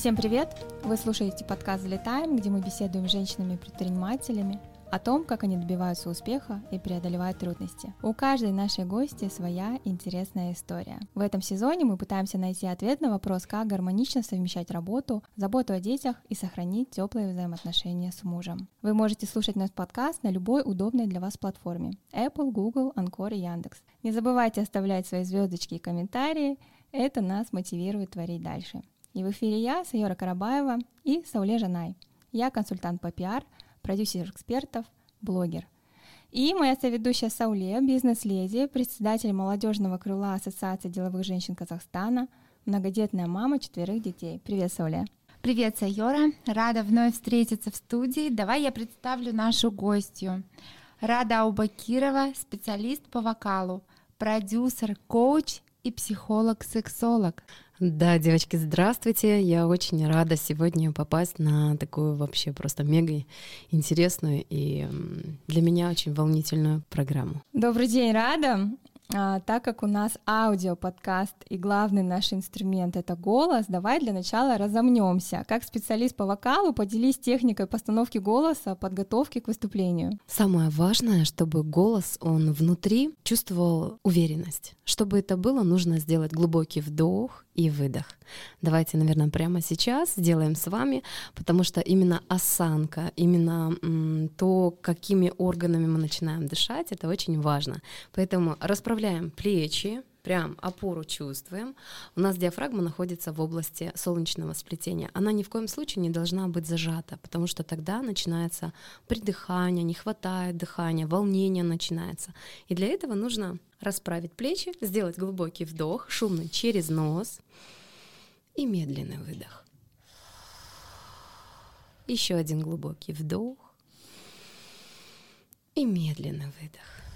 Всем привет! Вы слушаете подкаст «Залетаем», где мы беседуем с женщинами-предпринимателями о том, как они добиваются успеха и преодолевают трудности. У каждой нашей гости своя интересная история. В этом сезоне мы пытаемся найти ответ на вопрос, как гармонично совмещать работу, заботу о детях и сохранить теплые взаимоотношения с мужем. Вы можете слушать наш подкаст на любой удобной для вас платформе Apple, Google, Anchor и Яндекс. Не забывайте оставлять свои звездочки и комментарии, это нас мотивирует творить дальше. И в эфире я, Сайора Карабаева и Сауле Жанай. Я консультант по пиар, продюсер экспертов, блогер. И моя соведущая Сауле, бизнес-леди, председатель молодежного крыла Ассоциации деловых женщин Казахстана, многодетная мама четверых детей. Привет, Сауле. Привет, Сайора. Рада вновь встретиться в студии. Давай я представлю нашу гостью. Рада Аубакирова, специалист по вокалу, продюсер, коуч и психолог-сексолог. Да, девочки, здравствуйте. Я очень рада сегодня попасть на такую вообще просто мега интересную и для меня очень волнительную программу. Добрый день, Рада. А, так как у нас аудио подкаст и главный наш инструмент это голос, давай для начала разомнемся. Как специалист по вокалу поделись техникой постановки голоса, подготовки к выступлению. Самое важное, чтобы голос он внутри чувствовал уверенность. Чтобы это было, нужно сделать глубокий вдох и выдох. Давайте, наверное, прямо сейчас сделаем с вами, потому что именно осанка, именно то, какими органами мы начинаем дышать, это очень важно. Поэтому расправляем плечи, прям опору чувствуем. У нас диафрагма находится в области солнечного сплетения. Она ни в коем случае не должна быть зажата, потому что тогда начинается придыхание, не хватает дыхания, волнение начинается. И для этого нужно расправить плечи, сделать глубокий вдох, шумный через нос и медленный выдох. Еще один глубокий вдох и медленный выдох.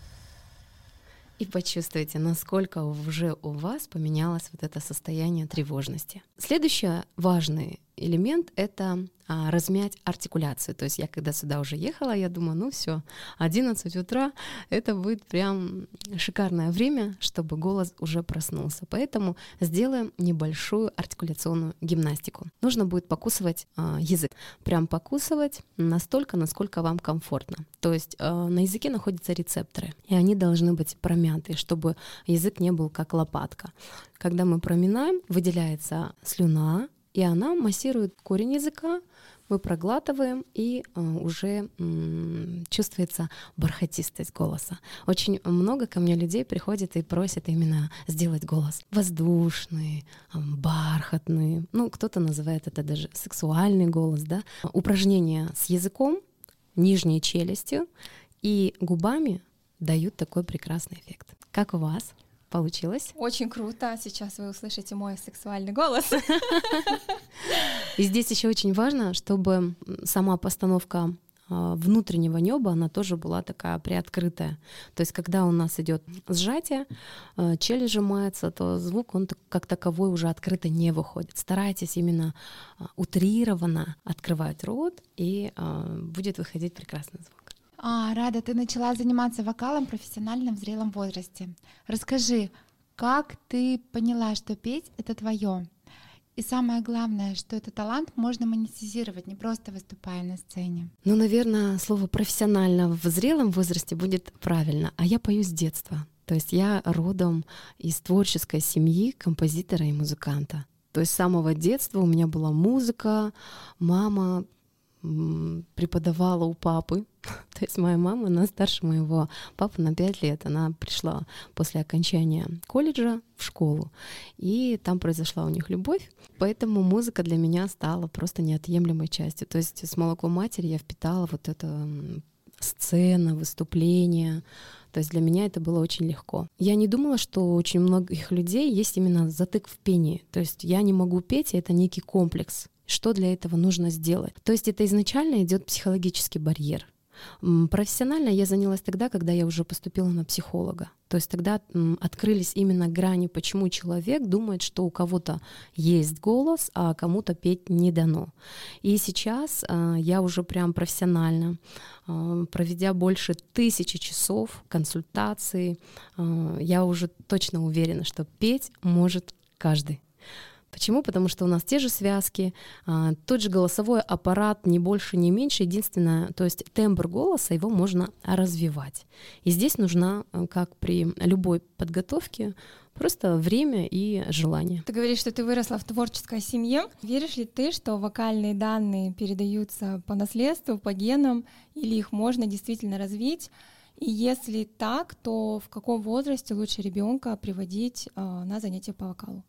И почувствуйте, насколько уже у вас поменялось вот это состояние тревожности. Следующий важный элемент — это а, размять артикуляцию. То есть я когда сюда уже ехала, я думаю, ну все, 11 утра — это будет прям шикарное время, чтобы голос уже проснулся. Поэтому сделаем небольшую артикуляционную гимнастику. Нужно будет покусывать а, язык. Прям покусывать настолько, насколько вам комфортно. То есть а, на языке находятся рецепторы, и они должны быть промяты, чтобы язык не был как лопатка. Когда мы проминаем, выделяется слюна, и она массирует корень языка, мы проглатываем, и э, уже чувствуется бархатистость голоса. Очень много ко мне людей приходит и просят именно сделать голос воздушный, бархатный. Ну, кто-то называет это даже сексуальный голос, да. Упражнения с языком, нижней челюстью и губами дают такой прекрасный эффект. Как у вас? Получилось? Очень круто. Сейчас вы услышите мой сексуальный голос. И здесь еще очень важно, чтобы сама постановка а, внутреннего неба, она тоже была такая приоткрытая. То есть, когда у нас идет сжатие, а, челюсть сжимается, то звук, он как таковой уже открыто не выходит. Старайтесь именно а, утрированно открывать рот, и будет выходить прекрасный звук. А, Рада, ты начала заниматься вокалом профессионально в зрелом возрасте. Расскажи, как ты поняла, что петь — это твое? И самое главное, что этот талант можно монетизировать, не просто выступая на сцене. Ну, наверное, слово профессионально в зрелом возрасте будет правильно. А я пою с детства. То есть я родом из творческой семьи композитора и музыканта. То есть с самого детства у меня была музыка, мама преподавала у папы. То есть моя мама, она старше моего папы на 5 лет. Она пришла после окончания колледжа в школу, и там произошла у них любовь. Поэтому музыка для меня стала просто неотъемлемой частью. То есть с молоком матери я впитала вот это сцена, выступления. То есть для меня это было очень легко. Я не думала, что у очень многих людей есть именно затык в пении. То есть я не могу петь, и это некий комплекс что для этого нужно сделать. То есть это изначально идет психологический барьер. Профессионально я занялась тогда, когда я уже поступила на психолога. То есть тогда открылись именно грани, почему человек думает, что у кого-то есть голос, а кому-то петь не дано. И сейчас а, я уже прям профессионально, а, проведя больше тысячи часов консультаций, а, я уже точно уверена, что петь может каждый. Почему? Потому что у нас те же связки, а, тот же голосовой аппарат, не больше, не меньше. Единственное, то есть тембр голоса, его можно развивать. И здесь нужна, э, как при любой подготовке, просто время и желание. Ты говоришь, что ты выросла в творческой семье. Веришь ли ты, что вокальные данные передаются по наследству, по генам, или их можно действительно развить? И если так, то в каком возрасте лучше ребенка приводить э, на занятия по вокалу?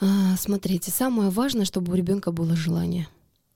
А, смотрите, самое важное, чтобы у ребенка было желание.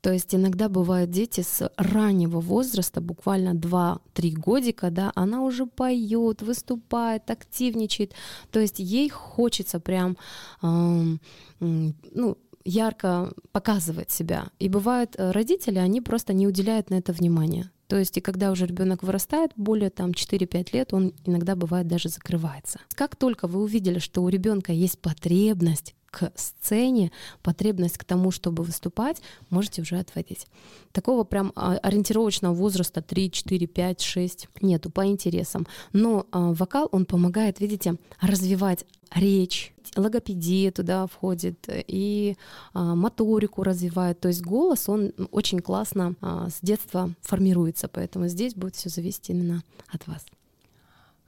То есть иногда бывают дети с раннего возраста, буквально 2-3 годика, да, она уже поет, выступает, активничает. То есть ей хочется прям, э, ну, ярко показывать себя. И бывают э, родители, они просто не уделяют на это внимания. То есть и когда уже ребенок вырастает, более там 4-5 лет, он иногда бывает даже закрывается. Как только вы увидели, что у ребенка есть потребность к сцене, потребность к тому, чтобы выступать, можете уже отводить. Такого прям а, ориентировочного возраста 3, 4, 5, 6 нету по интересам. Но а, вокал, он помогает, видите, развивать речь, логопедия туда входит, и а, моторику развивает. То есть голос, он очень классно а, с детства формируется, поэтому здесь будет все зависеть именно от вас.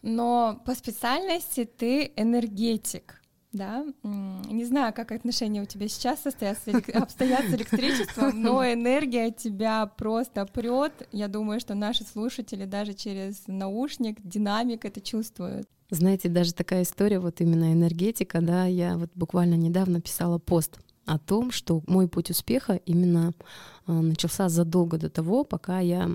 Но по специальности ты энергетик да. Не знаю, как отношения у тебя сейчас состоят, обстоят с электричеством, но энергия тебя просто прет. Я думаю, что наши слушатели даже через наушник, динамик это чувствуют. Знаете, даже такая история, вот именно энергетика, да, я вот буквально недавно писала пост о том, что мой путь успеха именно а, начался задолго до того, пока я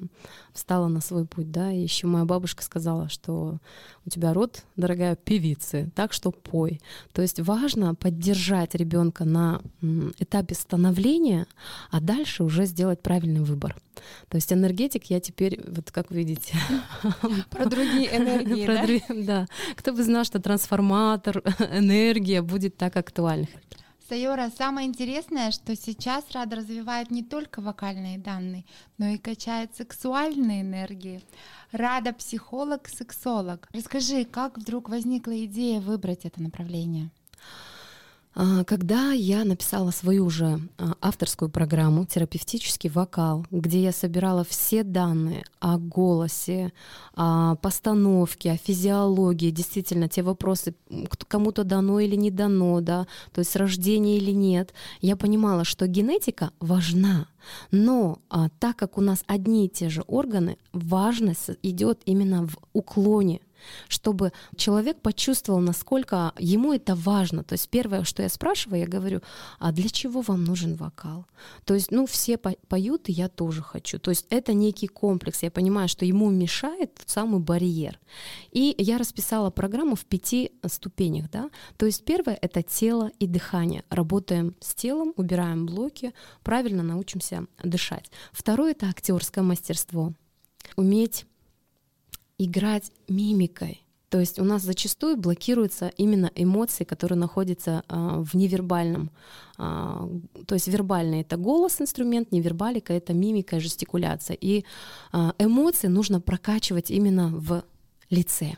встала на свой путь, да, и еще моя бабушка сказала, что у тебя род, дорогая певицы, так что пой. То есть важно поддержать ребенка на этапе становления, а дальше уже сделать правильный выбор. То есть энергетик я теперь, вот как видите... Про другие энергии, да? Да. Кто бы знал, что трансформатор, энергия будет так актуальна. Сайора, самое интересное, что сейчас Рада развивает не только вокальные данные, но и качает сексуальные энергии. Рада психолог, сексолог. Расскажи, как вдруг возникла идея выбрать это направление? А, когда я написала свою же а, авторскую программу «Терапевтический вокал», где я собирала все данные о голосе, о постановке, о физиологии, действительно, те вопросы, кому-то дано или не дано, да, то есть рождение или нет, я понимала, что генетика важна, но а, так как у нас одни и те же органы, важность идет именно в уклоне чтобы человек почувствовал, насколько ему это важно. То есть первое, что я спрашиваю, я говорю, а для чего вам нужен вокал? То есть, ну, все поют, и я тоже хочу. То есть это некий комплекс. Я понимаю, что ему мешает тот самый барьер. И я расписала программу в пяти ступенях. Да? То есть первое — это тело и дыхание. Работаем с телом, убираем блоки, правильно научимся дышать. Второе — это актерское мастерство. Уметь играть мимикой. То есть у нас зачастую блокируются именно эмоции, которые находятся а, в невербальном. А, то есть вербальный это голос инструмент, невербалика это мимика, жестикуляция. И а, эмоции нужно прокачивать именно в лице.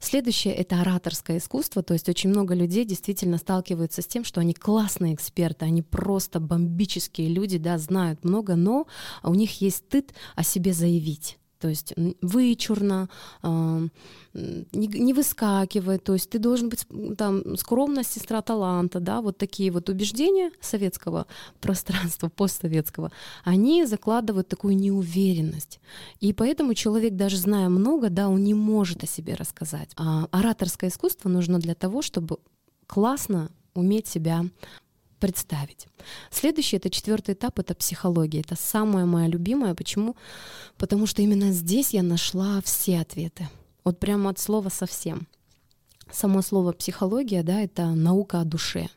Следующее — это ораторское искусство, то есть очень много людей действительно сталкиваются с тем, что они классные эксперты, они просто бомбические люди, да, знают много, но у них есть стыд о себе заявить то есть вычурно, не выскакивает, то есть ты должен быть там скромность, сестра таланта, да, вот такие вот убеждения советского пространства, постсоветского, они закладывают такую неуверенность. И поэтому человек, даже зная много, да, он не может о себе рассказать. А ораторское искусство нужно для того, чтобы классно уметь себя представить. Следующий, это четвертый этап, это психология. Это самая моя любимая. Почему? Потому что именно здесь я нашла все ответы. Вот прямо от слова совсем. Само слово психология, да, это наука о душе.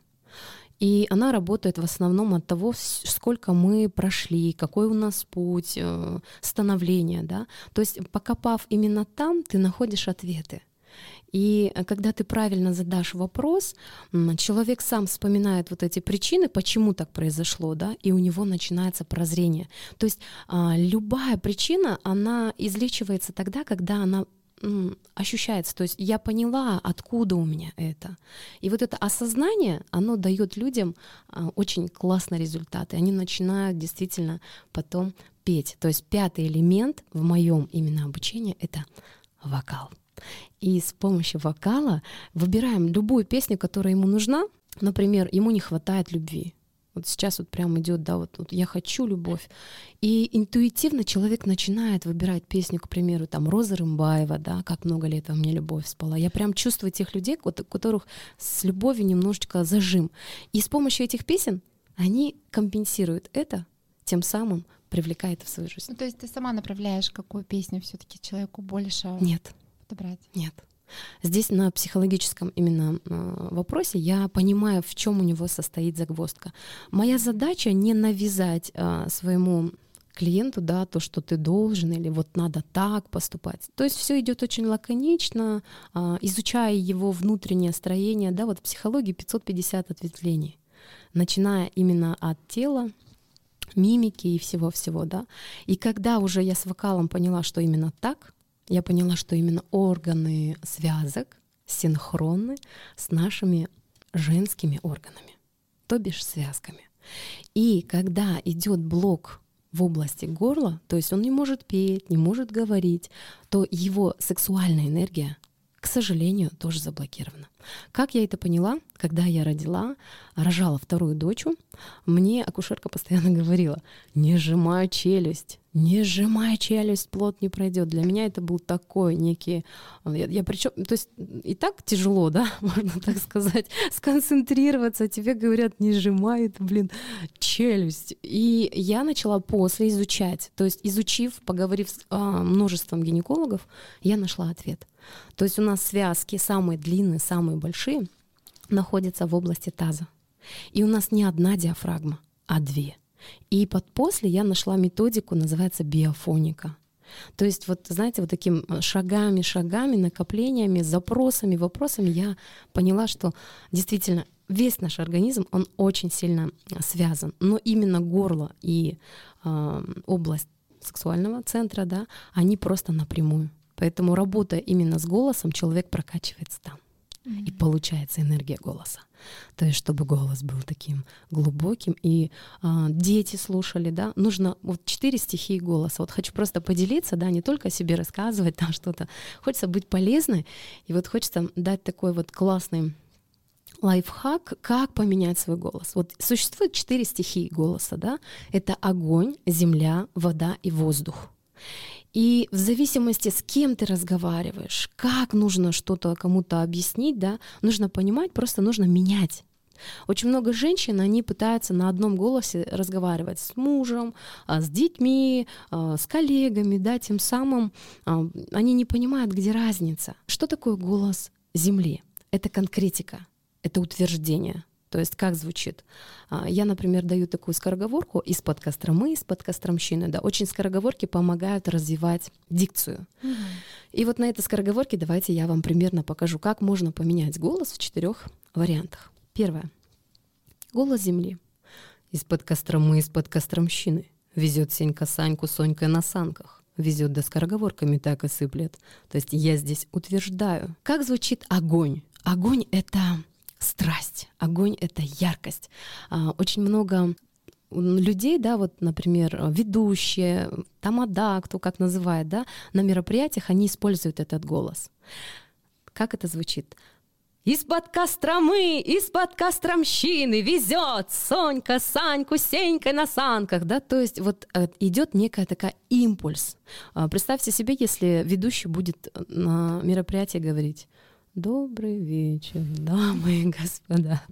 И она работает в основном от того, сколько мы прошли, какой у нас путь э, становления, да. То есть, покопав именно там, ты находишь ответы. И э, когда ты правильно задашь вопрос, человек сам вспоминает вот эти причины, почему так произошло, да, и у него начинается прозрение. То есть а, любая причина, она излечивается тогда, когда она ощущается. То есть я поняла, откуда у меня это. И вот это осознание, оно дает людям а, очень классные результаты. Они начинают действительно потом петь. То есть пятый элемент в моем именно обучении — это вокал. И с помощью вокала выбираем любую песню, которая ему нужна. Например, ему не хватает любви. Вот сейчас вот прям идет, да, вот, вот я хочу любовь. И интуитивно человек начинает выбирать песню, к примеру, там Роза Рымбаева, да, как много лет во мне любовь спала. Я прям чувствую тех людей, у которых с любовью немножечко зажим. И с помощью этих песен они компенсируют это, тем самым привлекая это в свою жизнь. Ну, то есть ты сама направляешь, какую песню все-таки человеку больше Нет. Подобрать? Нет. Здесь на психологическом именно а, вопросе я понимаю, в чем у него состоит загвоздка. Моя задача не навязать а, своему клиенту, да, то, что ты должен, или вот надо так поступать. То есть все идет очень лаконично, а, изучая его внутреннее строение, да, вот в психологии 550 ответвлений, начиная именно от тела, мимики и всего-всего, да. И когда уже я с вокалом поняла, что именно так, я поняла, что именно органы связок синхронны с нашими женскими органами, то бишь связками. И когда идет блок в области горла, то есть он не может петь, не может говорить, то его сексуальная энергия, к сожалению, тоже заблокирована. Как я это поняла, когда я родила, рожала вторую дочу, мне акушерка постоянно говорила, не сжимай челюсть, не сжимай челюсть, плод не пройдет. Для меня это был такой некий... Я, я причем, то есть и так тяжело, да, можно так сказать, сконцентрироваться. Тебе говорят, не сжимает, блин, челюсть. И я начала после изучать. То есть изучив, поговорив с а, множеством гинекологов, я нашла ответ. То есть у нас связки самые длинные, самые большие находятся в области таза. И у нас не одна диафрагма, а две. И под после я нашла методику, называется биофоника. То есть вот, знаете, вот таким шагами, шагами, накоплениями, запросами, вопросами я поняла, что действительно весь наш организм, он очень сильно связан. Но именно горло и э, область сексуального центра, да, они просто напрямую. Поэтому работая именно с голосом, человек прокачивается там. Mm-hmm. И получается энергия голоса. То есть, чтобы голос был таким глубоким, и а, дети слушали, да, нужно вот четыре стихии голоса. Вот хочу просто поделиться, да, не только о себе рассказывать там что-то. Хочется быть полезной, и вот хочется дать такой вот классный лайфхак, как поменять свой голос. Вот существует четыре стихии голоса, да, это огонь, земля, вода и воздух. И в зависимости, с кем ты разговариваешь, как нужно что-то кому-то объяснить, да, нужно понимать, просто нужно менять. Очень много женщин, они пытаются на одном голосе разговаривать с мужем, а, с детьми, а, с коллегами, да, тем самым а, они не понимают, где разница. Что такое голос Земли? Это конкретика, это утверждение. То есть как звучит? А, я, например, даю такую скороговорку из-под Костромы, из-под Костромщины. Да, очень скороговорки помогают развивать дикцию. Угу. И вот на этой скороговорке давайте я вам примерно покажу, как можно поменять голос в четырех вариантах. Первое. Голос земли. Из-под Костромы, из-под Костромщины. Везет Сенька Саньку Сонькой на санках. Везет да скороговорками так и сыплет. То есть я здесь утверждаю. Как звучит огонь? Огонь — это страсть, огонь — это яркость. А, очень много людей, да, вот, например, ведущие, тамада, кто как называет, да, на мероприятиях они используют этот голос. Как это звучит? Из-под Костромы, из-под Костромщины везет Сонька, Саньку, Сенька на санках, да, то есть вот э, идет некая такая импульс. А, представьте себе, если ведущий будет на мероприятии говорить Добрый вечер, дамы и господа.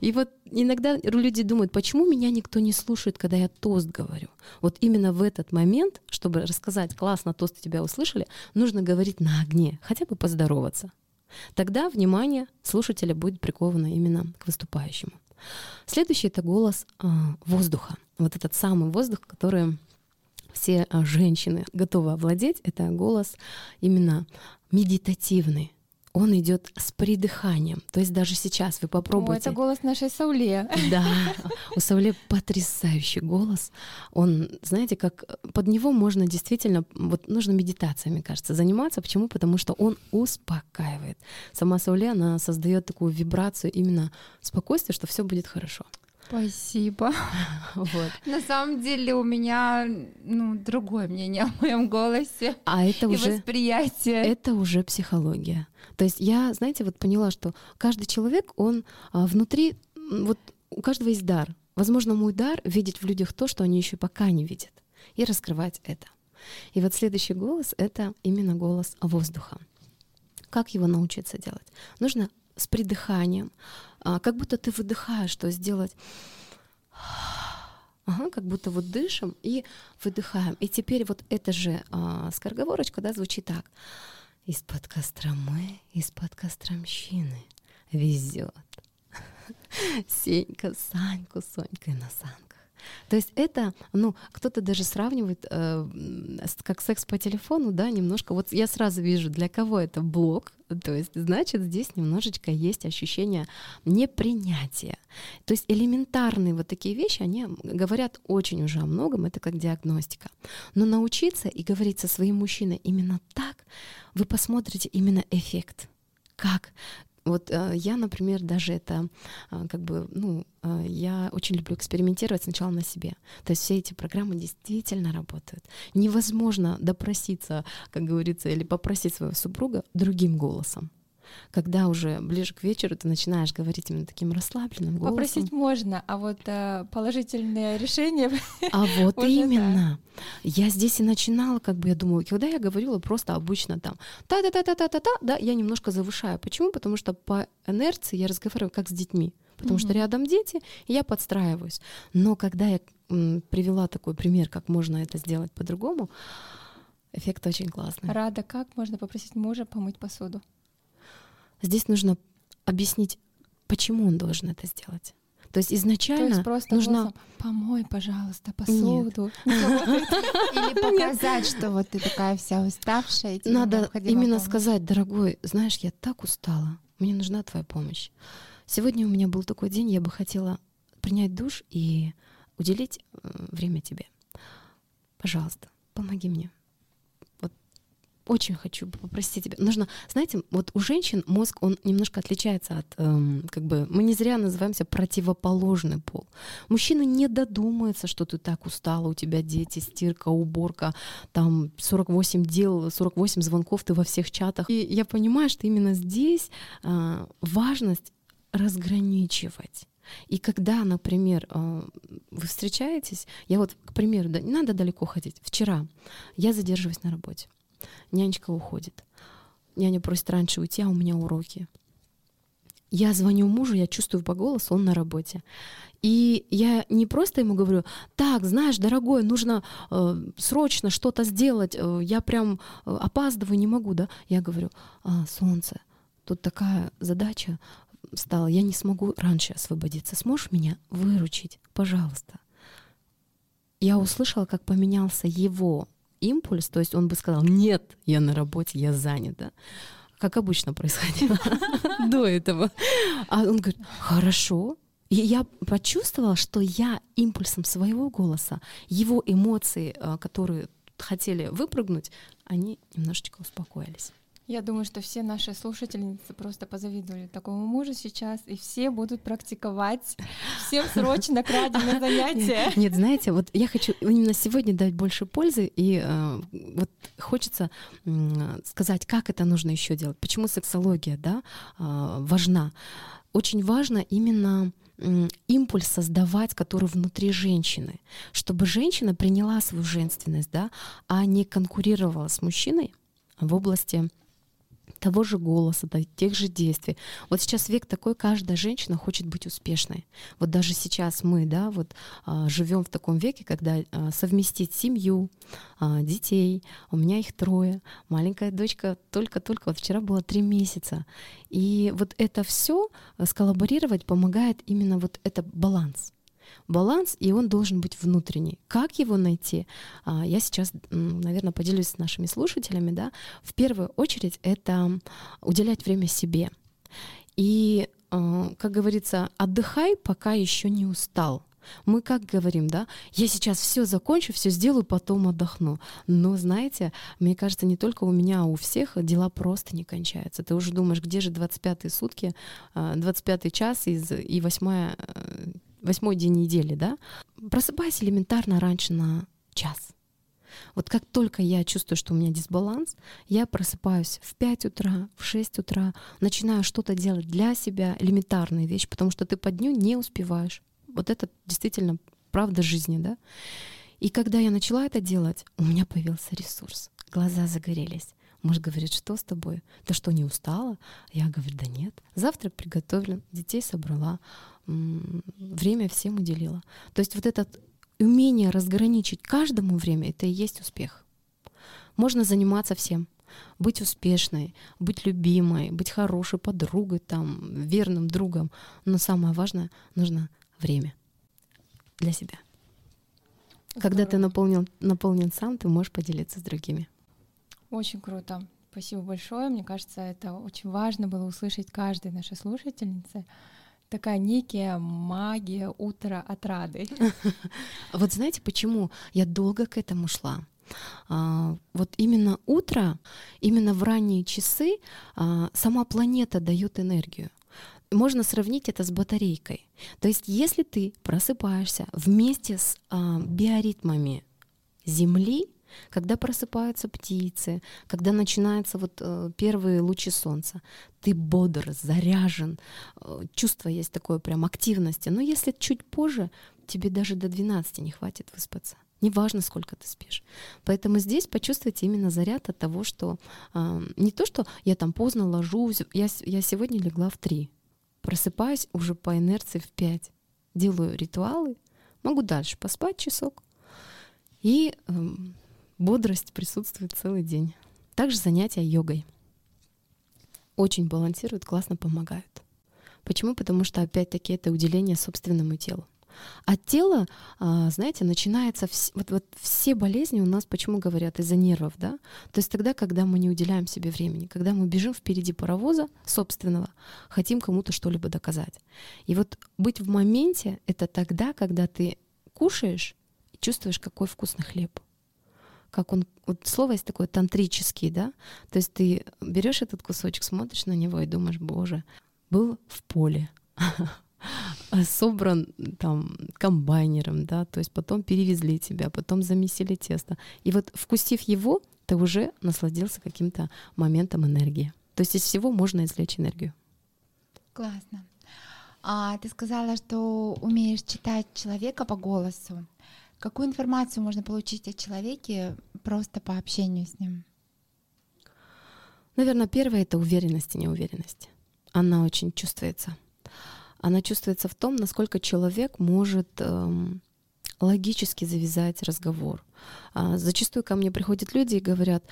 И вот иногда люди думают, почему меня никто не слушает, когда я тост говорю. Вот именно в этот момент, чтобы рассказать, классно, тост тебя услышали, нужно говорить на огне, хотя бы поздороваться. Тогда внимание слушателя будет приковано именно к выступающему. Следующий это голос э, воздуха. Вот этот самый воздух, который все э, женщины готовы овладеть, это голос именно медитативный, он идет с придыханием. То есть даже сейчас вы попробуйте. О, это голос нашей Сауле. Да, у Сауле потрясающий голос. Он, знаете, как под него можно действительно, вот нужно медитация, мне кажется, заниматься. Почему? Потому что он успокаивает. Сама Сауле, она создает такую вибрацию именно спокойствия, что все будет хорошо. Спасибо. Вот. На самом деле у меня ну, другое мнение о моем голосе. А это и уже восприятие. это уже психология. То есть я, знаете, вот поняла, что каждый человек, он а, внутри, вот у каждого есть дар. Возможно, мой дар видеть в людях то, что они еще пока не видят, и раскрывать это. И вот следующий голос — это именно голос воздуха. Как его научиться делать? Нужно с придыханием, как будто ты выдыхаешь, то есть сделать Ага, как будто вот дышим и выдыхаем. И теперь вот эта же а, скороговорочка, да, звучит так. Из-под Костромы, из-под Костромщины везет. Сенька, Саньку, Сонькой на санках. То есть это, ну, кто-то даже сравнивает э, как секс по телефону, да, немножко. Вот я сразу вижу, для кого это блок. То есть, значит, здесь немножечко есть ощущение непринятия. То есть элементарные вот такие вещи, они говорят очень уже о многом, это как диагностика. Но научиться и говорить со своим мужчиной именно так, вы посмотрите именно эффект. Как? Вот э, я, например, даже это а, как бы, ну, э, я очень люблю экспериментировать сначала на себе. То есть все эти программы действительно работают. Невозможно допроситься, как говорится, или попросить своего супруга другим голосом. Когда уже ближе к вечеру ты начинаешь говорить именно таким расслабленным голосом. Попросить можно, а вот э, положительное решение А вот именно. Я здесь и начинала, как бы я думаю, когда я говорила просто обычно там та-та-та-та-та-та, да, я немножко завышаю. Почему? Потому что по инерции я разговариваю как с детьми. Потому что рядом дети, и я подстраиваюсь. Но когда я м, привела такой пример, как можно это сделать по-другому, эффект очень классный. Рада, как можно попросить мужа помыть посуду? Здесь нужно объяснить, почему он должен это сделать. То есть То изначально есть просто нужно помой, пожалуйста, посуду. Или показать, что вот ты такая вся уставшая. Надо именно сказать, дорогой, знаешь, я так устала, мне нужна твоя помощь. Сегодня у меня был такой день, я бы хотела принять душ и уделить э, время тебе. Пожалуйста, помоги мне. Очень хочу попросить тебя. Нужно, знаете, вот у женщин мозг, он немножко отличается от, эм, как бы, мы не зря называемся противоположный пол. Мужчина не додумается, что ты так устала, у тебя дети, стирка, уборка, там 48 дел, 48 звонков, ты во всех чатах. И я понимаю, что именно здесь а, важность разграничивать. И когда, например, а, вы встречаетесь, я вот, к примеру, не надо далеко ходить. Вчера я задерживаюсь на работе, нянечка уходит, няня просит раньше уйти, а у меня уроки. Я звоню мужу, я чувствую по голосу, он на работе. И я не просто ему говорю, так, знаешь, дорогой, нужно э, срочно что-то сделать, э, я прям э, опаздываю, не могу, да? Я говорю, «А, солнце, тут такая задача стала, я не смогу раньше освободиться. Сможешь меня выручить, пожалуйста? Я услышала, как поменялся его импульс, то есть он бы сказал, нет, я на работе, я занят, да? как обычно происходило до этого. А он говорит, хорошо. И я почувствовала, что я импульсом своего голоса, его эмоции, э, которые хотели выпрыгнуть, они немножечко успокоились. Я думаю, что все наши слушательницы просто позавидовали такому мужу сейчас, и все будут практиковать. Всем срочно к Раде на занятия. Нет, знаете, вот я хочу именно сегодня дать больше пользы, и э, вот хочется м, сказать, как это нужно еще делать, почему сексология да, э, важна. Очень важно именно импульс создавать, который внутри женщины, чтобы женщина приняла свою женственность, да, а не конкурировала с мужчиной в области того же голоса, да, тех же действий. Вот сейчас век такой, каждая женщина хочет быть успешной. Вот даже сейчас мы, да, вот а, живем в таком веке, когда а, совместить семью, а, детей, у меня их трое, маленькая дочка только-только, вот вчера было три месяца. И вот это все сколлаборировать помогает именно вот это баланс. Баланс, и он должен быть внутренний. Как его найти? А, я сейчас, наверное, поделюсь с нашими слушателями. Да? В первую очередь это уделять время себе. И, а, как говорится, отдыхай, пока еще не устал. Мы как говорим, да, я сейчас все закончу, все сделаю, потом отдохну. Но знаете, мне кажется, не только у меня, а у всех дела просто не кончаются. Ты уже думаешь, где же 25-е сутки, 25-й час из, и 8 восьмой день недели, да, просыпайся элементарно раньше на час. Вот как только я чувствую, что у меня дисбаланс, я просыпаюсь в 5 утра, в 6 утра, начинаю что-то делать для себя, элементарные вещи, потому что ты по дню не успеваешь. Вот это действительно правда жизни, да. И когда я начала это делать, у меня появился ресурс, глаза загорелись. Муж говорит, что с тобой? Ты что, не устала? Я говорю, да нет. Завтрак приготовлен, детей собрала, время всем уделила. То есть вот это умение разграничить каждому время, это и есть успех. Можно заниматься всем, быть успешной, быть любимой, быть хорошей подругой, там, верным другом. Но самое важное, нужно время для себя. Здорово. Когда ты наполнен, наполнен сам, ты можешь поделиться с другими. Очень круто. Спасибо большое. Мне кажется, это очень важно было услышать каждой нашей слушательнице такая некая магия утра отрады. Вот знаете, почему я долго к этому шла? А, вот именно утро, именно в ранние часы а, сама планета дает энергию. Можно сравнить это с батарейкой. То есть, если ты просыпаешься вместе с а, биоритмами Земли, когда просыпаются птицы, когда начинаются вот э, первые лучи солнца, ты бодр, заряжен, э, чувство есть такое прям активности. Но если чуть позже, тебе даже до 12 не хватит выспаться. Неважно, сколько ты спишь. Поэтому здесь почувствуйте именно заряд от того, что э, не то, что я там поздно ложусь, я, я сегодня легла в 3, просыпаюсь уже по инерции в 5, делаю ритуалы, могу дальше поспать часок и э, бодрость присутствует целый день. Также занятия йогой. Очень балансируют, классно помогают. Почему? Потому что, опять-таки, это уделение собственному телу. От тела, а, знаете, начинается вс- вот, вот все болезни у нас, почему говорят, из-за нервов, да? То есть тогда, когда мы не уделяем себе времени, когда мы бежим впереди паровоза собственного, хотим кому-то что-либо доказать. И вот быть в моменте — это тогда, когда ты кушаешь и чувствуешь, какой вкусный хлеб как он, вот слово есть такое тантрический, да, то есть ты берешь этот кусочек, смотришь на него и думаешь, боже, был в поле, собран там комбайнером, да, то есть потом перевезли тебя, потом замесили тесто. И вот вкусив его, ты уже насладился каким-то моментом энергии. То есть из всего можно извлечь энергию. Классно. А ты сказала, что умеешь читать человека по голосу. Какую информацию можно получить о человеке просто по общению с ним? Наверное, первое это уверенность и неуверенность. Она очень чувствуется. Она чувствуется в том, насколько человек может эм, логически завязать разговор. А, зачастую ко мне приходят люди и говорят,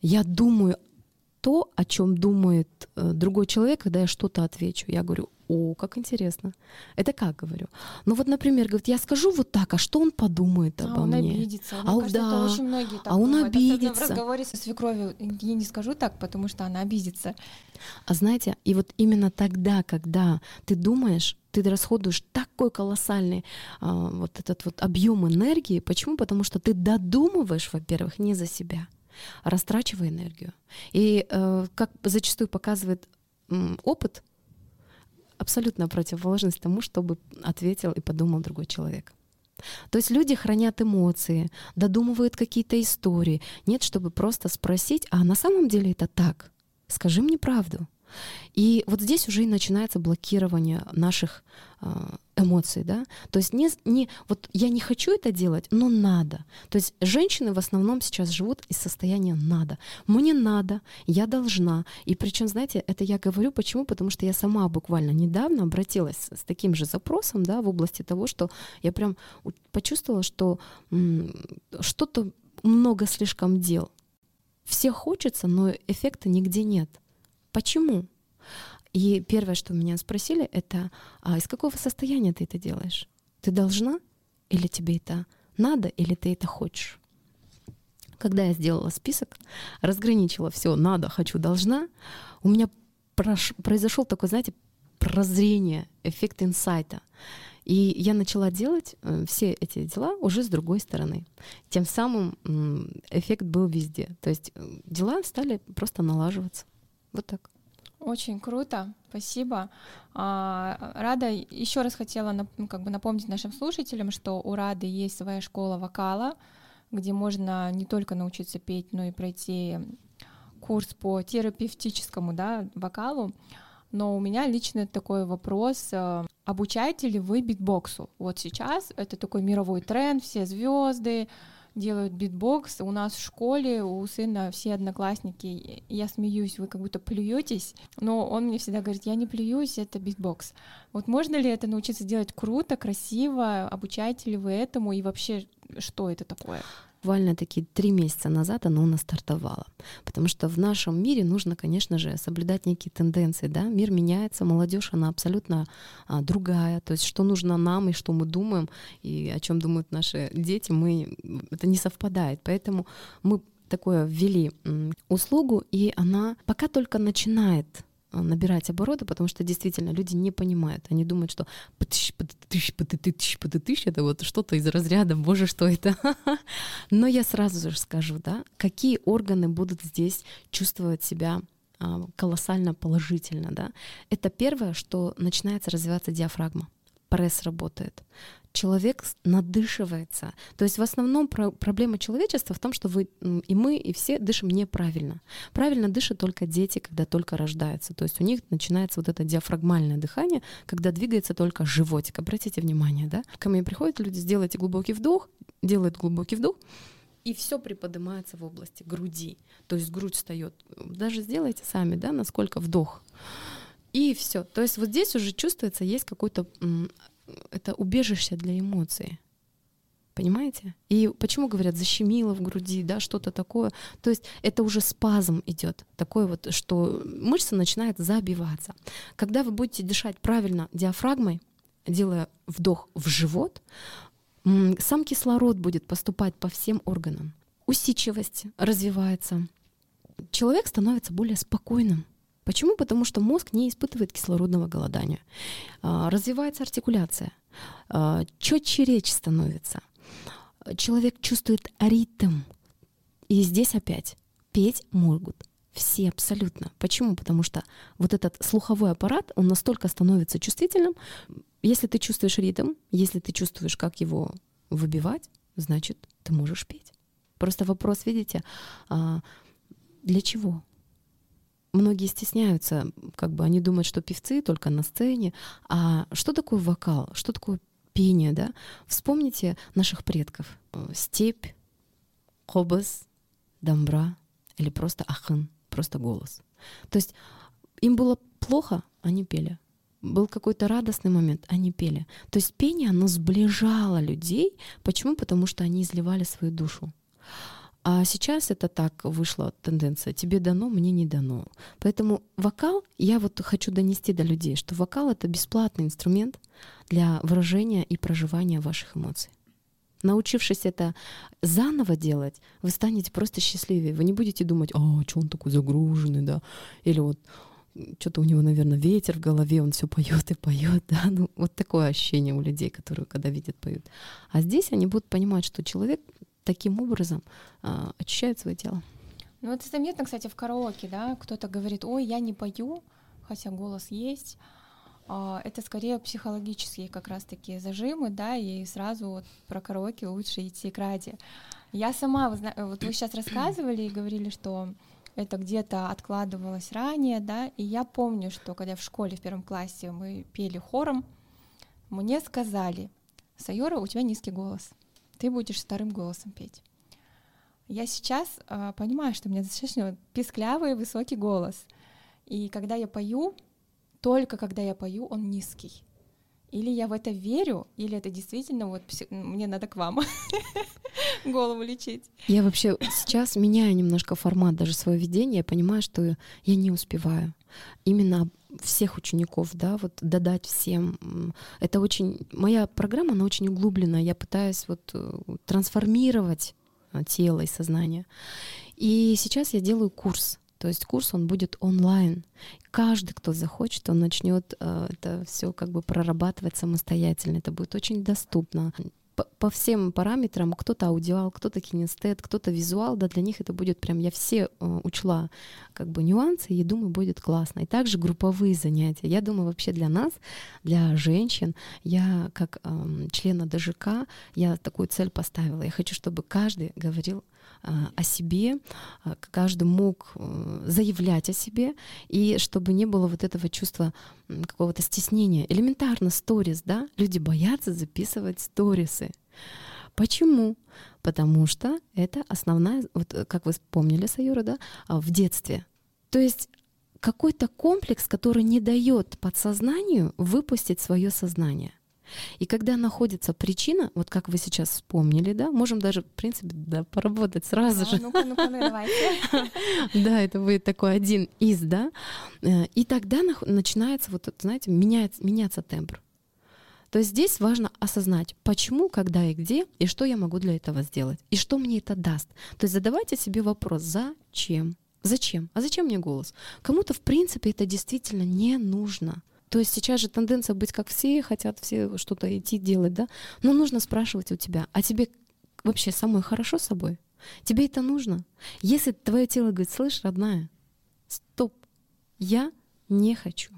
я думаю то, о чем думает э, другой человек, когда я что-то отвечу. Я говорю, о, как интересно. Это как говорю? Ну вот, например, говорит, я скажу вот так, а что он подумает а обо он мне? Обидится. А кажется, да. это очень многие так А он бывает. обидится. Особенно в разговоре со свекровью я не скажу так, потому что она обидится. А знаете, и вот именно тогда, когда ты думаешь, ты расходуешь такой колоссальный а, вот этот вот объем энергии. Почему? Потому что ты додумываешь, во-первых, не за себя, а растрачивая энергию. И э, как зачастую показывает опыт, абсолютно противоположность тому, чтобы ответил и подумал другой человек. То есть люди хранят эмоции, додумывают какие-то истории. Нет, чтобы просто спросить, а на самом деле это так. Скажи мне правду. И вот здесь уже и начинается блокирование наших а, эмоций, да. То есть не, не вот я не хочу это делать, но надо. То есть женщины в основном сейчас живут из состояния надо. Мне надо, я должна. И причем, знаете, это я говорю почему? Потому что я сама буквально недавно обратилась с таким же запросом, да, в области того, что я прям почувствовала, что что-то много слишком дел. Все хочется, но эффекта нигде нет. Почему? И первое, что меня спросили, это а из какого состояния ты это делаешь? Ты должна или тебе это надо, или ты это хочешь? Когда я сделала список, разграничила все надо, хочу, должна, у меня произошел такой, знаете, прозрение, эффект инсайта. И я начала делать э, все эти дела уже с другой стороны. Тем самым эффект был везде. То есть э, дела стали просто налаживаться. Вот так. Очень круто, спасибо. А, Рада еще раз хотела ну, как бы напомнить нашим слушателям, что у Рады есть своя школа вокала, где можно не только научиться петь, но и пройти курс по терапевтическому да, вокалу. Но у меня лично такой вопрос, э, обучаете ли вы битбоксу? Вот сейчас это такой мировой тренд, все звезды делают битбокс. У нас в школе у сына все одноклассники, я смеюсь, вы как будто плюетесь, но он мне всегда говорит, я не плююсь, это битбокс. Вот можно ли это научиться делать круто, красиво? Обучаете ли вы этому и вообще что это такое? Буквально такие три месяца назад оно у нас стартовало. Потому что в нашем мире нужно, конечно же, соблюдать некие тенденции. Да? Мир меняется, молодежь, она абсолютно а, другая. То есть что нужно нам и что мы думаем, и о чем думают наши дети, мы, это не совпадает. Поэтому мы такое ввели услугу, и она пока только начинает набирать обороты, потому что действительно люди не понимают. Они думают, что это вот что-то из разряда, боже, что это. Но я сразу же скажу, да, какие органы будут здесь чувствовать себя а, колоссально положительно, да. Это первое, что начинается развиваться диафрагма пресс работает. Человек надышивается. То есть в основном про- проблема человечества в том, что вы и мы, и все дышим неправильно. Правильно дышат только дети, когда только рождаются. То есть у них начинается вот это диафрагмальное дыхание, когда двигается только животик. Обратите внимание, да? Ко мне приходят люди, сделайте глубокий вдох, делают глубокий вдох, и все приподнимается в области груди. То есть грудь встает. Даже сделайте сами, да, насколько вдох. И все. То есть вот здесь уже чувствуется, есть какой-то это убежище для эмоций. Понимаете? И почему говорят, защемило в груди, да, что-то такое. То есть это уже спазм идет, такой вот, что мышца начинает забиваться. Когда вы будете дышать правильно диафрагмой, делая вдох в живот, сам кислород будет поступать по всем органам. Усидчивость развивается. Человек становится более спокойным. Почему? Потому что мозг не испытывает кислородного голодания. А, развивается артикуляция, а, четче речь становится. Человек чувствует ритм. И здесь опять петь могут все абсолютно. Почему? Потому что вот этот слуховой аппарат, он настолько становится чувствительным. Если ты чувствуешь ритм, если ты чувствуешь, как его выбивать, значит, ты можешь петь. Просто вопрос, видите, а, для чего? Многие стесняются, как бы они думают, что певцы только на сцене. А что такое вокал? Что такое пение, да? Вспомните наших предков. Степь, хобас, дамбра или просто ахын, просто голос. То есть им было плохо, они пели. Был какой-то радостный момент, они пели. То есть пение, оно сближало людей. Почему? Потому что они изливали свою душу. А сейчас это так вышла тенденция. Тебе дано, мне не дано. Поэтому вокал, я вот хочу донести до людей, что вокал это бесплатный инструмент для выражения и проживания ваших эмоций. Научившись это заново делать, вы станете просто счастливее. Вы не будете думать, а, что он такой загруженный, да, или вот что-то у него, наверное, ветер в голове, он все поет и поет, да, ну вот такое ощущение у людей, которые когда видят поют. А здесь они будут понимать, что человек таким образом а, очищает свое тело. Ну это заметно, кстати, в караоке, да, кто-то говорит, ой, я не пою, хотя голос есть. А, это скорее психологические как раз-таки зажимы, да, и сразу вот про караоке лучше идти к ради. Я сама, вот вы сейчас рассказывали и говорили, что это где-то откладывалось ранее, да, и я помню, что когда в школе в первом классе мы пели хором, мне сказали, Сайора, у тебя низкий голос ты будешь вторым голосом петь. Я сейчас э, понимаю, что у меня достаточно писклявый высокий голос. И когда я пою, только когда я пою, он низкий. или я в это верю, или это действительно вот мне надо к вам голову лечить. Я вообще сейчас меняю немножко формат даже своего ведения, я понимаю, что я не успеваю. Именно всех учеников, да, вот додать всем. Это очень моя программа, она очень углубленная. Я пытаюсь вот э, трансформировать э, тело и сознание. И сейчас я делаю курс то есть курс он будет онлайн. Каждый, кто захочет, он начнет э, это все как бы прорабатывать самостоятельно. Это будет очень доступно по, по всем параметрам, кто-то аудиал, кто-то кинестет, кто-то визуал, да, для них это будет прям, я все э, учла как бы нюансы, и думаю, будет классно. И также групповые занятия. Я думаю, вообще для нас, для женщин, я как э, члена ДЖК, я такую цель поставила. Я хочу, чтобы каждый говорил о себе, а, каждый мог э, заявлять о себе, и чтобы не было вот этого чувства какого-то стеснения. Элементарно сторис, да, люди боятся записывать сторисы. Почему? Потому что это основная, вот э, как вы вспомнили, Саюра, да, а, в детстве. То есть какой-то комплекс, который не дает подсознанию выпустить свое сознание. И когда находится причина, вот как вы сейчас вспомнили, да, можем даже, в принципе, да, поработать сразу да, же. Ну-ка, ну-ка, ну давайте. Да, это будет такой один из, да. Э, и тогда начинается, вот, знаете, меняется, меняться тембр. То есть здесь важно осознать, почему, когда и где, и что я могу для этого сделать, и что мне это даст. То есть задавайте себе вопрос, зачем? Зачем? А зачем мне голос? Кому-то, в принципе, это действительно не нужно. То есть сейчас же тенденция быть как все, хотят все что-то идти делать, да? Но нужно спрашивать у тебя, а тебе вообще самой хорошо с собой? Тебе это нужно? Если твое тело говорит, слышь, родная, стоп, я не хочу,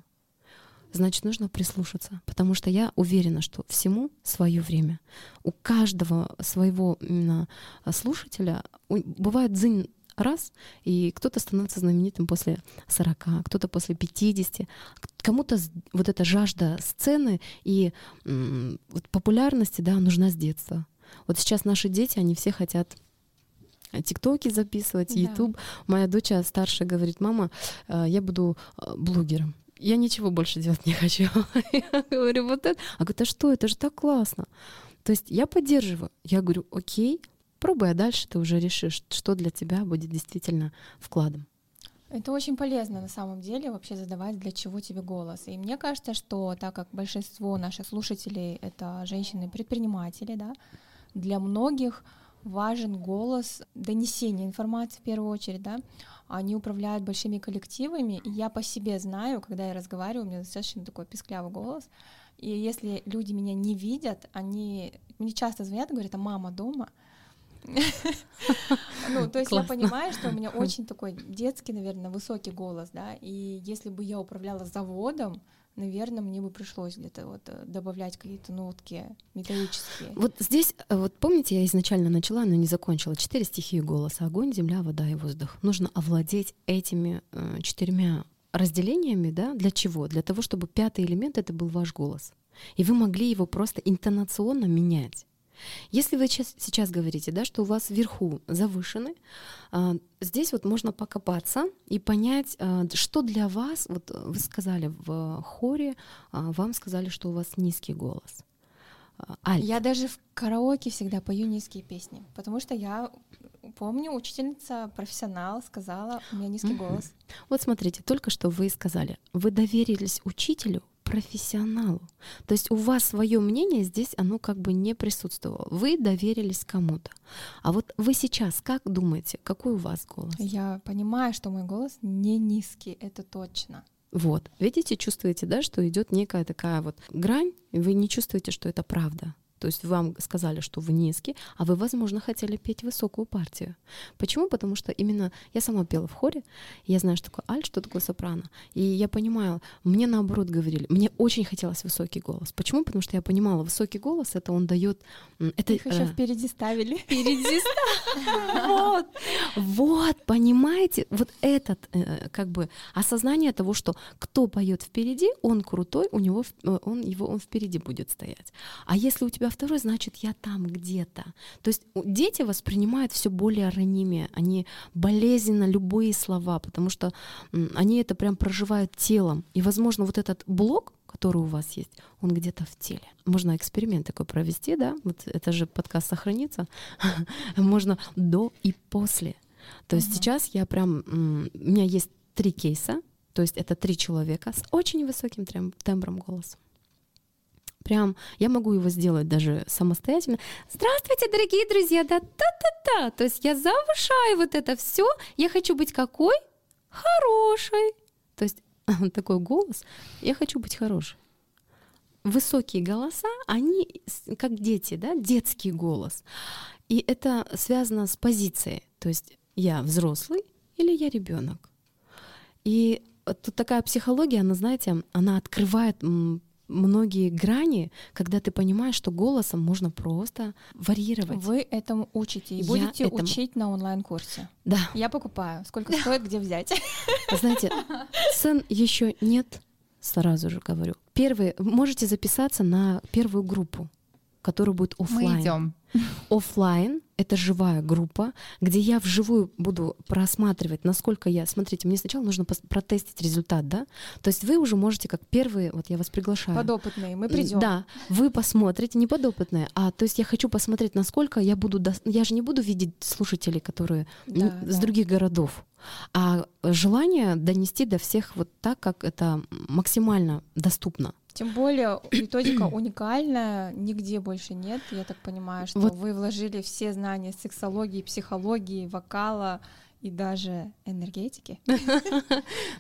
значит, нужно прислушаться, потому что я уверена, что всему свое время. У каждого своего именно слушателя бывает дзынь раз, и кто-то становится знаменитым после 40, кто-то после 50, кому-то вот эта жажда сцены и вот популярности, да, нужна с детства. Вот сейчас наши дети, они все хотят тиктоки записывать, ютуб. Да. Моя дочь старшая говорит, мама, э, я буду э, блогером. Я ничего больше делать не хочу. Я говорю, вот это. А говорит, а что, это же так классно. То есть я поддерживаю. Я говорю, окей, Пробуй, а дальше ты уже решишь, что для тебя будет действительно вкладом. Это очень полезно на самом деле вообще задавать, для чего тебе голос. И мне кажется, что так как большинство наших слушателей это женщины-предприниматели, да, для многих важен голос донесения информации в первую очередь, да. Они управляют большими коллективами, и я по себе знаю, когда я разговариваю, у меня достаточно такой писклявый голос, и если люди меня не видят, они мне часто звонят и говорят, а мама дома, ну, то есть я понимаю, что у меня очень такой детский, наверное, высокий голос, да, и если бы я управляла заводом, наверное, мне бы пришлось где-то вот э, добавлять какие-то нотки металлические. Вот здесь, э, вот помните, я изначально начала, но не закончила. Четыре стихии голоса: огонь, земля, вода и воздух. Нужно овладеть этими э, четырьмя разделениями, да? Для чего? Для того, чтобы пятый элемент это был ваш голос, и вы могли его просто интонационно менять. Если вы сейчас, говорите, да, что у вас вверху завышены, а, здесь вот можно покопаться и понять, а, что для вас, вот вы сказали в хоре, а, вам сказали, что у вас низкий голос. Альт. Я даже в караоке всегда пою низкие песни, потому что я помню, учительница, профессионал сказала, у меня низкий mm-hmm. голос. Вот смотрите, только что вы сказали, вы доверились учителю, профессионалу. То есть у вас свое мнение здесь, оно как бы не присутствовало. Вы доверились кому-то. А вот вы сейчас как думаете, какой у вас голос? Я понимаю, что мой голос не низкий, это точно. Вот, видите, чувствуете, да, что идет некая такая вот грань, и вы не чувствуете, что это правда. То есть вам сказали, что вы низкий, а вы, возможно, хотели петь высокую партию. Почему? Потому что именно я сама пела в хоре, я знаю, что такое альт, что такое сопрано. И я понимаю, мне наоборот говорили, мне очень хотелось высокий голос. Почему? Потому что я понимала, высокий голос это он дает. Это их еще э, впереди ставили. Впереди Вот, вот, понимаете, вот этот э, как бы осознание того, что кто поет впереди, он крутой, у него э, он его он впереди будет стоять. А если у тебя тебя второй, значит, я там где-то. То есть дети воспринимают все более ранимее, они болезненно любые слова, потому что они это прям проживают телом. И, возможно, вот этот блок, который у вас есть, он где-то в теле. Можно эксперимент такой провести, да, вот это же подкаст сохранится, можно до и после. То есть сейчас я прям, у меня есть три кейса, то есть это три человека с очень высоким тембром голоса. Прям я могу его сделать даже самостоятельно. Здравствуйте, дорогие друзья, да та та та То есть я завышаю вот это все. Я хочу быть какой? Хорошей. То есть такой голос. Я хочу быть хорошей. Высокие голоса, они как дети, да, детский голос. И это связано с позицией. То есть я взрослый или я ребенок. И тут такая психология, она, знаете, она открывает многие грани, когда ты понимаешь, что голосом можно просто варьировать. Вы этому учите и Я будете этому... учить на онлайн-курсе. Да. Я покупаю. Сколько стоит, где взять? Знаете, цен еще нет, сразу же говорю. Первые, можете записаться на первую группу, которая будет офлайн. Мы идем. Офлайн это живая группа, где я вживую буду просматривать, насколько я... Смотрите, мне сначала нужно протестить результат, да? То есть вы уже можете как первые, вот я вас приглашаю. Подопытные, мы придем. Да, вы посмотрите, не подопытные, а то есть я хочу посмотреть, насколько я буду... До... Я же не буду видеть слушателей, которые да, с да. других городов, а желание донести до всех вот так, как это максимально доступно. Тем более методика уникальная, нигде больше нет. Я так понимаю, что вот. вы вложили все знания сексологии, психологии, вокала и даже энергетики.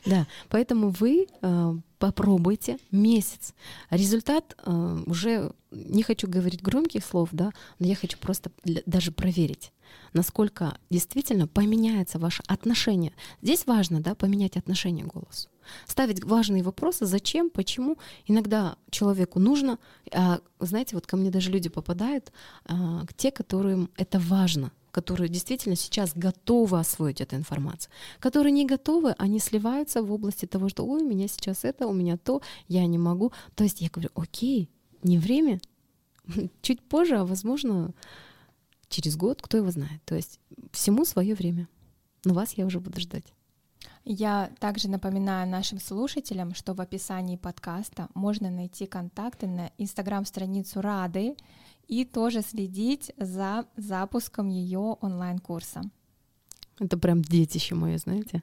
Да, поэтому вы э, попробуйте месяц. Результат э, уже не хочу говорить громких слов, да, но я хочу просто даже проверить насколько действительно поменяется ваше отношение. Здесь важно, да, поменять отношение к голосу. Ставить важные вопросы, зачем, почему. Иногда человеку нужно, а, знаете, вот ко мне даже люди попадают, а, те, которым это важно, которые действительно сейчас готовы освоить эту информацию. Которые не готовы, они сливаются в области того, что ой, у меня сейчас это, у меня то, я не могу. То есть я говорю, окей, не время, чуть позже, а возможно, через год, кто его знает. То есть всему свое время. Но вас я уже буду ждать. Я также напоминаю нашим слушателям, что в описании подкаста можно найти контакты на инстаграм-страницу Рады и тоже следить за запуском ее онлайн-курса. Это прям детище мое, знаете.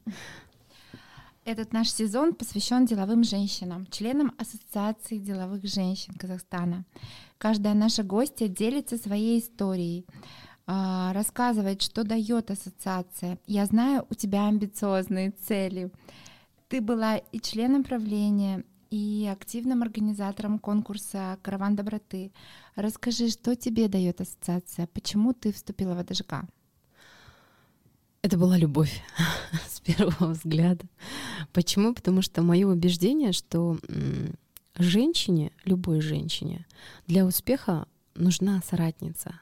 Этот наш сезон посвящен деловым женщинам, членам Ассоциации деловых женщин Казахстана. Каждая наша гостья делится своей историей, а, рассказывает, что дает ассоциация. Я знаю, у тебя амбициозные цели. Ты была и членом правления, и активным организатором конкурса «Караван доброты». Расскажи, что тебе дает ассоциация? Почему ты вступила в АДЖК? Это была любовь с первого взгляда. Почему? Потому что мое убеждение, что женщине, любой женщине, для успеха нужна соратница.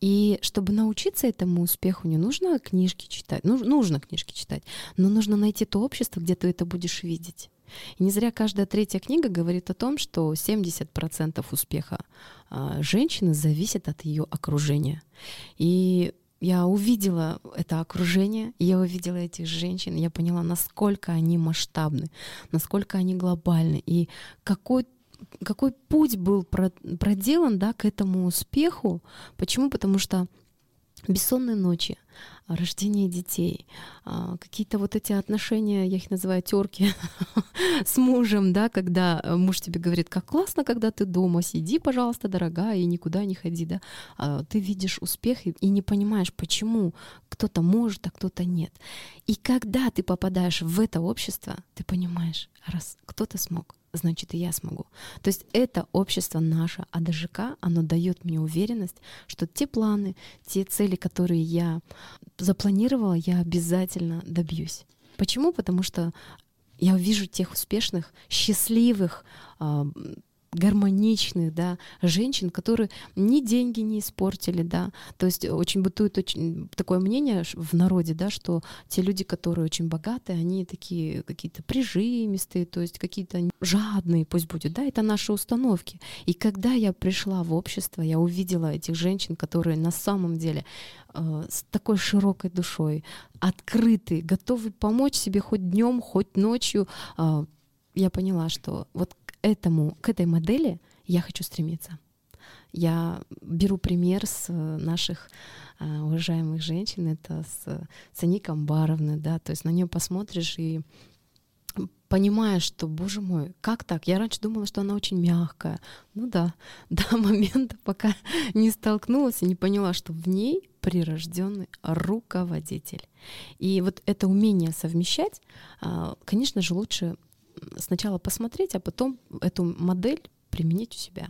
И чтобы научиться этому успеху, не нужно книжки читать, ну, нужно книжки читать, но нужно найти то общество, где ты это будешь видеть. И не зря каждая третья книга говорит о том, что 70% успеха а, женщины зависит от ее окружения. И я увидела это окружение, я увидела этих женщин, я поняла, насколько они масштабны, насколько они глобальны, и какой какой путь был проделан да, к этому успеху. Почему? Потому что бессонные ночи, рождение детей, а, какие-то вот эти отношения, я их называю терки с мужем, да, когда муж тебе говорит, как классно, когда ты дома, сиди, пожалуйста, дорогая, и никуда не ходи, да, а, ты видишь успех и не понимаешь, почему кто-то может, а кто-то нет. И когда ты попадаешь в это общество, ты понимаешь, раз кто-то смог, значит и я смогу. То есть это общество наше, АДЖК, оно дает мне уверенность, что те планы, те цели, которые я запланировала, я обязательно добьюсь. Почему? Потому что я вижу тех успешных, счастливых, а, гармоничных, да, женщин, которые ни деньги не испортили, да, то есть очень бытует очень такое мнение в народе, да, что те люди, которые очень богатые, они такие какие-то прижимистые, то есть какие-то жадные, пусть будет, да, это наши установки. И когда я пришла в общество, я увидела этих женщин, которые на самом деле э, с такой широкой душой, открытые, готовы помочь себе хоть днем, хоть ночью, э, я поняла, что вот этому, к этой модели я хочу стремиться. Я беру пример с наших а, уважаемых женщин, это с Сани Камбаровны, да, то есть на нее посмотришь и понимаешь, что, боже мой, как так? Я раньше думала, что она очень мягкая. Ну да, до момента, пока не столкнулась и не поняла, что в ней прирожденный руководитель. И вот это умение совмещать, а, конечно же, лучше сначала посмотреть, а потом эту модель применить у себя.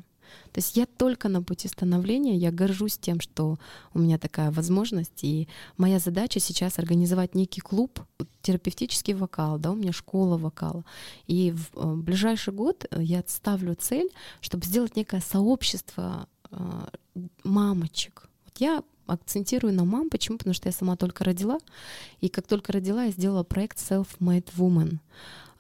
То есть я только на пути становления, я горжусь тем, что у меня такая возможность, и моя задача сейчас организовать некий клуб, терапевтический вокал, да, у меня школа вокала. И в э, ближайший год я ставлю цель, чтобы сделать некое сообщество э, мамочек. Вот я акцентирую на мам. Почему? Потому что я сама только родила. И как только родила, я сделала проект Self-Made Woman.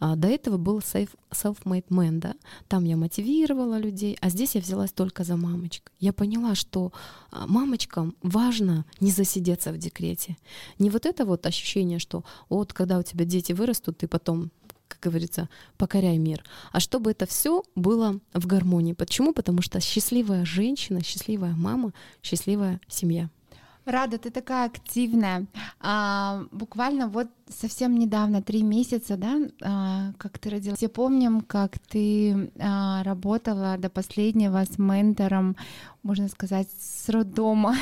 А до этого был self-made man, да, там я мотивировала людей, а здесь я взялась только за мамочек. Я поняла, что а, мамочкам важно не засидеться в декрете. Не вот это вот ощущение, что вот когда у тебя дети вырастут, ты потом как говорится, покоряй мир. А чтобы это все было в гармонии. Почему? Потому что счастливая женщина, счастливая мама, счастливая семья. Рада, ты такая активная. А, буквально вот совсем недавно, три месяца, да, а, как ты родилась. Все помним, как ты а, работала до последнего с ментором, можно сказать, с роддома.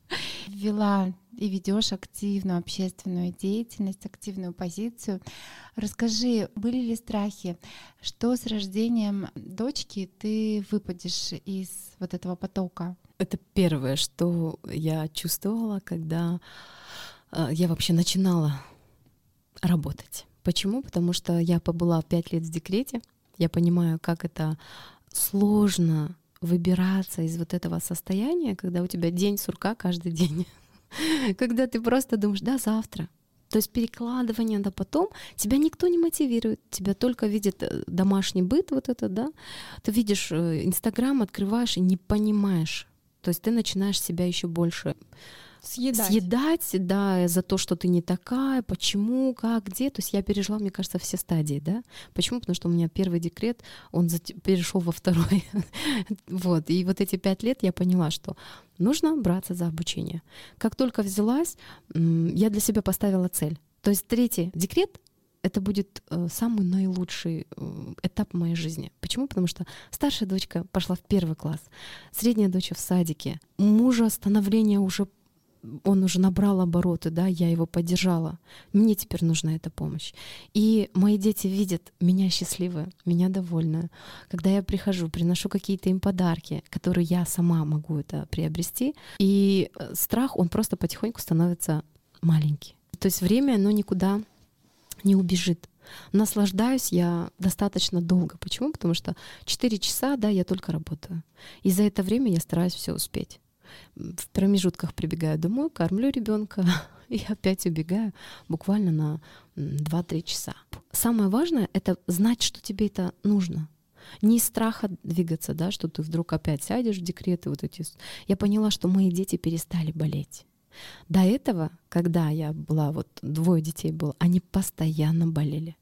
Вела и ведешь активную общественную деятельность, активную позицию. Расскажи, были ли страхи, что с рождением дочки ты выпадешь из вот этого потока? Это первое, что я чувствовала, когда э, я вообще начинала работать. Почему? Потому что я побыла пять лет в декрете. Я понимаю, как это сложно выбираться из вот этого состояния, когда у тебя день сурка каждый день. когда ты просто думаешь, да, завтра. То есть перекладывание да потом, тебя никто не мотивирует, тебя только видит э, домашний быт вот это, да. Ты видишь э, Инстаграм, открываешь и не понимаешь, то есть ты начинаешь себя еще больше съедать. съедать, да, за то, что ты не такая, почему, как, где. То есть я пережила, мне кажется, все стадии, да. Почему? Потому что у меня первый декрет, он перешел во второй. вот. И вот эти пять лет я поняла, что нужно браться за обучение. Как только взялась, я для себя поставила цель. То есть третий декрет это будет э, самый наилучший э, этап моей жизни. Почему? Потому что старшая дочка пошла в первый класс, средняя дочь в садике, мужа становление уже он уже набрал обороты, да, я его поддержала. Мне теперь нужна эта помощь. И мои дети видят меня счастливой, меня довольную. Когда я прихожу, приношу какие-то им подарки, которые я сама могу это приобрести, и э, страх, он просто потихоньку становится маленький. То есть время, оно никуда не убежит. Наслаждаюсь я достаточно долго. Почему? Потому что 4 часа, да, я только работаю. И за это время я стараюсь все успеть. В промежутках прибегаю домой, кормлю ребенка и опять убегаю буквально на 2-3 часа. Самое важное — это знать, что тебе это нужно. Не из страха двигаться, да, что ты вдруг опять сядешь в декреты вот эти. Я поняла, что мои дети перестали болеть. До этого, когда я была, вот двое детей было, они постоянно болели.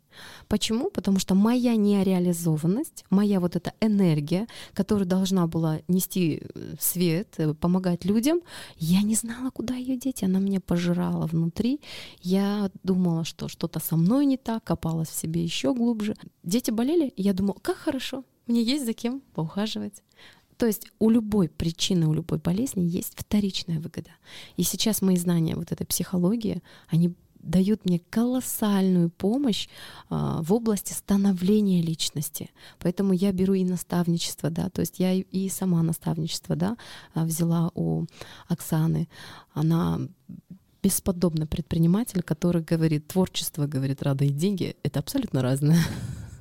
Почему? Потому что моя нереализованность, моя вот эта энергия, которая должна была нести э, свет, э, помогать людям, я не знала, куда ее деть. Она меня пожирала внутри. Я думала, что что-то со мной не так, копалась в себе еще глубже. Дети болели, и я думала, как хорошо, мне есть за кем поухаживать. То есть у любой причины, у любой болезни есть вторичная выгода. И сейчас мои знания вот этой психологии, они дают мне колоссальную помощь а, в области становления личности. Поэтому я беру и наставничество, да, то есть я и сама наставничество, да, а, взяла у Оксаны. Она бесподобный предприниматель, который говорит, творчество, говорит, рада и деньги, это абсолютно разное.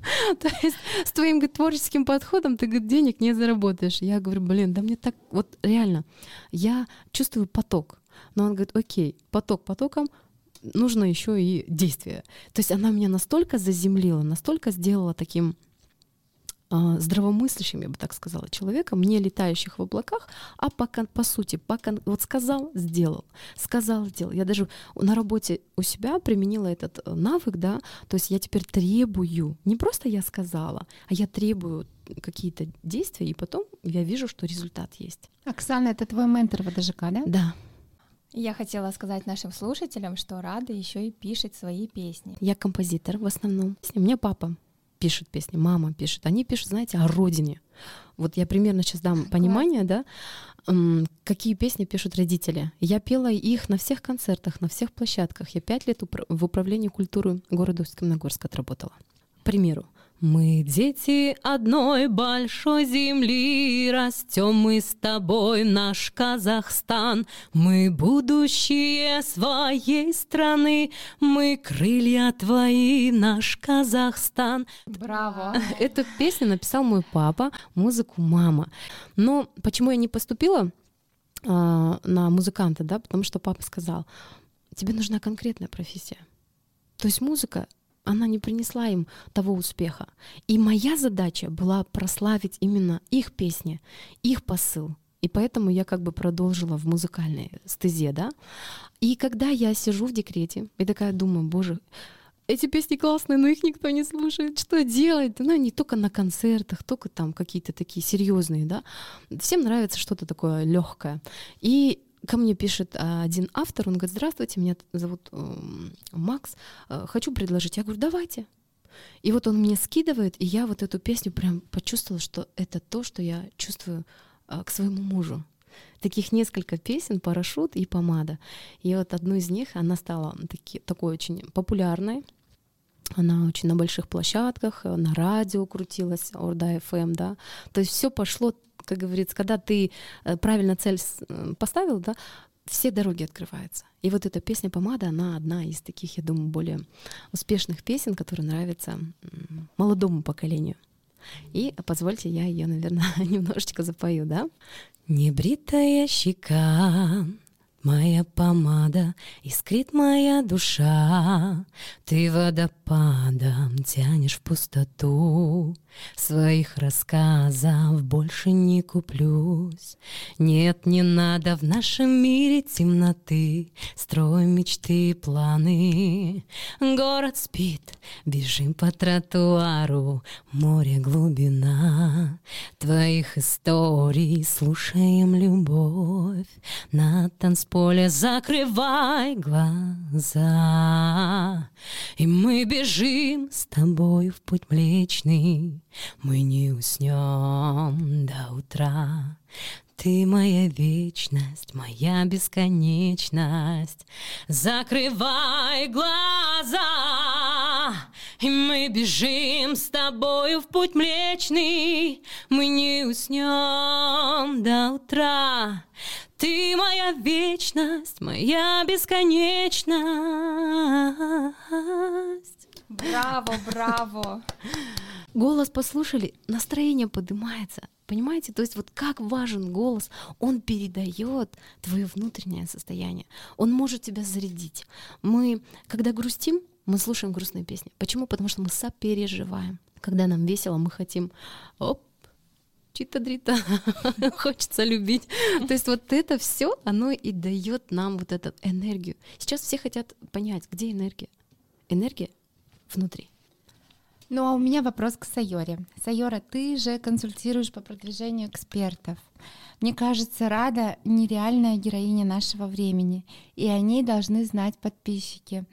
То есть с твоим творческим подходом ты денег не заработаешь. Я говорю, блин, да мне так, вот реально, я чувствую поток. Но он говорит, окей, поток потоком, нужно еще и действие. То есть она меня настолько заземлила, настолько сделала таким а, здравомыслящим, я бы так сказала, человеком, не летающих в облаках, а по, по сути, по, вот сказал, сделал, сказал, сделал. Я даже на работе у себя применила этот э, навык, да, то есть я теперь требую, не просто я сказала, а я требую какие-то действия, и потом я вижу, что результат есть. Оксана, это твой ментор в АДЖК, да? Да. Я хотела сказать нашим слушателям, что Рада еще и пишет свои песни. Я композитор в основном. Меня папа пишет песни, мама пишет. Они пишут, знаете, о родине. Вот я примерно сейчас дам понимание, да, какие песни пишут родители. Я пела их на всех концертах, на всех площадках. Я пять лет в управлении культуры города Усть-Каменогорска отработала. К примеру, мы дети одной большой земли, растем мы с тобой наш Казахстан. Мы будущее своей страны, мы крылья твои, наш Казахстан. Браво! Эту песню написал мой папа, музыку мама. Но почему я не поступила а, на музыканта, да, потому что папа сказал, тебе нужна конкретная профессия. То есть музыка она не принесла им того успеха. И моя задача была прославить именно их песни, их посыл. И поэтому я как бы продолжила в музыкальной стезе, да. И когда я сижу в декрете и такая думаю, боже, эти песни классные, но их никто не слушает. Что делать? Ну, не только на концертах, только там какие-то такие серьезные, да. Всем нравится что-то такое легкое. И ко мне пишет а, один автор, он говорит, здравствуйте, меня зовут эм, Макс, э, хочу предложить. Я говорю, давайте. И вот он мне скидывает, и я вот эту песню прям почувствовала, что это то, что я чувствую а, к своему мужу. Таких несколько песен «Парашют» и «Помада». И вот одну из них, она стала таки, такой очень популярной. Она очень на больших площадках, на радио крутилась, Орда FM, да. То есть все пошло как говорится, когда ты э, правильно цель э, поставил, да, все дороги открываются. И вот эта песня «Помада», она одна из таких, я думаю, более успешных песен, которые нравятся молодому поколению. И позвольте, я ее, наверное, немножечко запою, да? Небритая щека, Моя помада, искрит моя душа, Ты водопадом тянешь в пустоту, Своих рассказов больше не куплюсь. Нет, не надо в нашем мире темноты, Строим мечты и планы. Город спит, бежим по тротуару, Море глубина. Твоих историй слушаем любовь на танцполе. Закрывай глаза, и мы бежим с тобой в путь млечный. Мы не уснем до утра. Ты моя вечность, моя бесконечность. Закрывай глаза, и мы бежим с тобою в путь млечный. Мы не уснем до утра. Ты моя вечность, моя бесконечность. Браво, браво. Голос послушали, настроение поднимается. Понимаете? То есть вот как важен голос, он передает твое внутреннее состояние. Он может тебя зарядить. Мы, когда грустим, мы слушаем грустные песни. Почему? Потому что мы сопереживаем. Когда нам весело, мы хотим оп, чита-дрита, хочется любить. То есть вот это все, оно и дает нам вот эту энергию. Сейчас все хотят понять, где энергия. Энергия внутри. Ну а у меня вопрос к Сайоре. Сайора, ты же консультируешь по продвижению экспертов. Мне кажется, Рада нереальная героиня нашего времени, и о ней должны знать подписчики.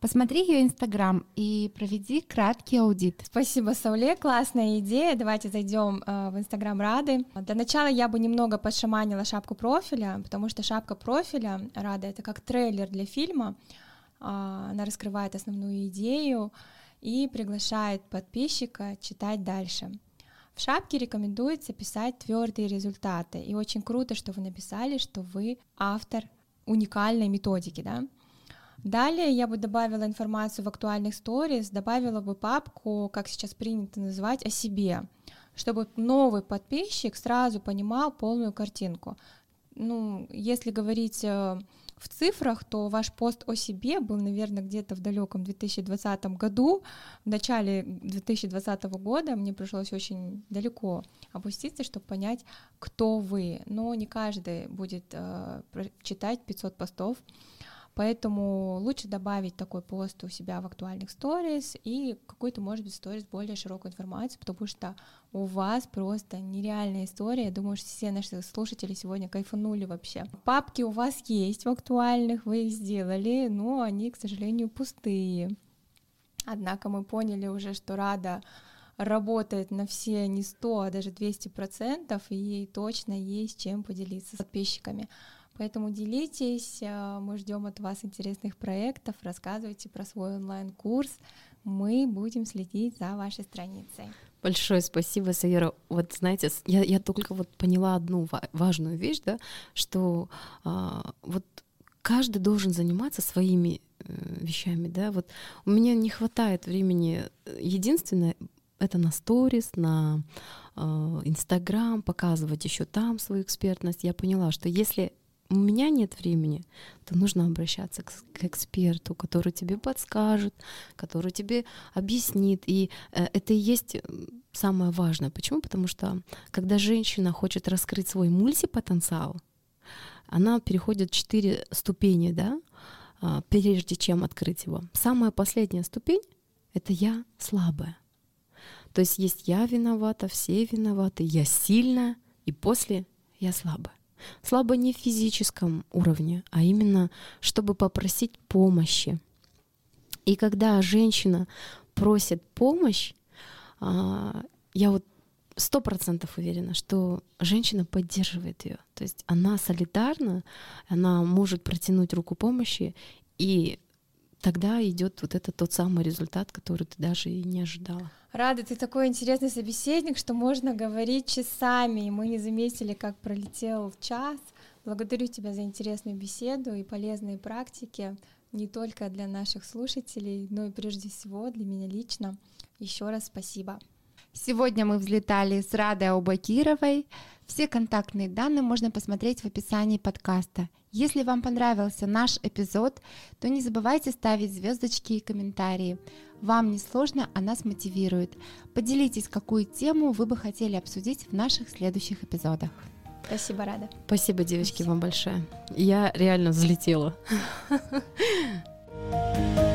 Посмотри ее инстаграм и проведи краткий аудит. Спасибо, Сауле, классная идея. Давайте зайдем э, в инстаграм Рады. Для начала я бы немного подшаманила шапку профиля, потому что шапка профиля Рада это как трейлер для фильма. Э, она раскрывает основную идею и приглашает подписчика читать дальше. В шапке рекомендуется писать твердые результаты. И очень круто, что вы написали, что вы автор уникальной методики, да. Далее я бы добавила информацию в актуальных сторис, добавила бы папку, как сейчас принято называть, о себе, чтобы новый подписчик сразу понимал полную картинку. Ну, если говорить э, в цифрах, то ваш пост о себе был, наверное, где-то в далеком 2020 году. В начале 2020 года мне пришлось очень далеко опуститься, чтобы понять, кто вы. Но не каждый будет э, читать 500 постов. Поэтому лучше добавить такой пост у себя в актуальных сторис и какой-то, может быть, сторис более широкую информацию, потому что у вас просто нереальная история. Я думаю, что все наши слушатели сегодня кайфанули вообще. Папки у вас есть в актуальных, вы их сделали, но они, к сожалению, пустые. Однако мы поняли уже, что Рада работает на все не 100, а даже 200 процентов, и ей точно есть чем поделиться с подписчиками. Поэтому делитесь, э, мы ждем от вас интересных проектов, рассказывайте про свой онлайн-курс, мы будем следить за вашей страницей. Большое спасибо, Саера. Вот знаете, я, я только вот поняла одну важную вещь, да, что а, вот каждый должен заниматься своими э, вещами, да. Вот у меня не хватает времени. Единственное, это на сторис, на э, Инстаграм, показывать еще там свою экспертность. Я поняла, что если у меня нет времени, то нужно обращаться к, к эксперту, который тебе подскажет, который тебе объяснит. И э, это и есть самое важное. Почему? Потому что когда женщина хочет раскрыть свой мультипотенциал, она переходит четыре ступени, да, э, прежде чем открыть его. Самая последняя ступень — это я слабая. То есть есть я виновата, все виноваты, я сильная, и после я слабая. Слабо не в физическом уровне, а именно, чтобы попросить помощи. И когда женщина просит помощь, а, я вот сто процентов уверена, что женщина поддерживает ее. То есть она солидарна, она может протянуть руку помощи, и тогда идет вот этот тот самый результат, который ты даже и не ожидала. Рада, ты такой интересный собеседник, что можно говорить часами, и мы не заметили, как пролетел час. Благодарю тебя за интересную беседу и полезные практики не только для наших слушателей, но и прежде всего для меня лично. Еще раз спасибо. Сегодня мы взлетали с Радой Аубакировой. Все контактные данные можно посмотреть в описании подкаста. Если вам понравился наш эпизод, то не забывайте ставить звездочки и комментарии. Вам не сложно, а нас мотивирует. Поделитесь, какую тему вы бы хотели обсудить в наших следующих эпизодах. Спасибо, Рада. Спасибо, девочки, Спасибо. вам большое. Я реально взлетела.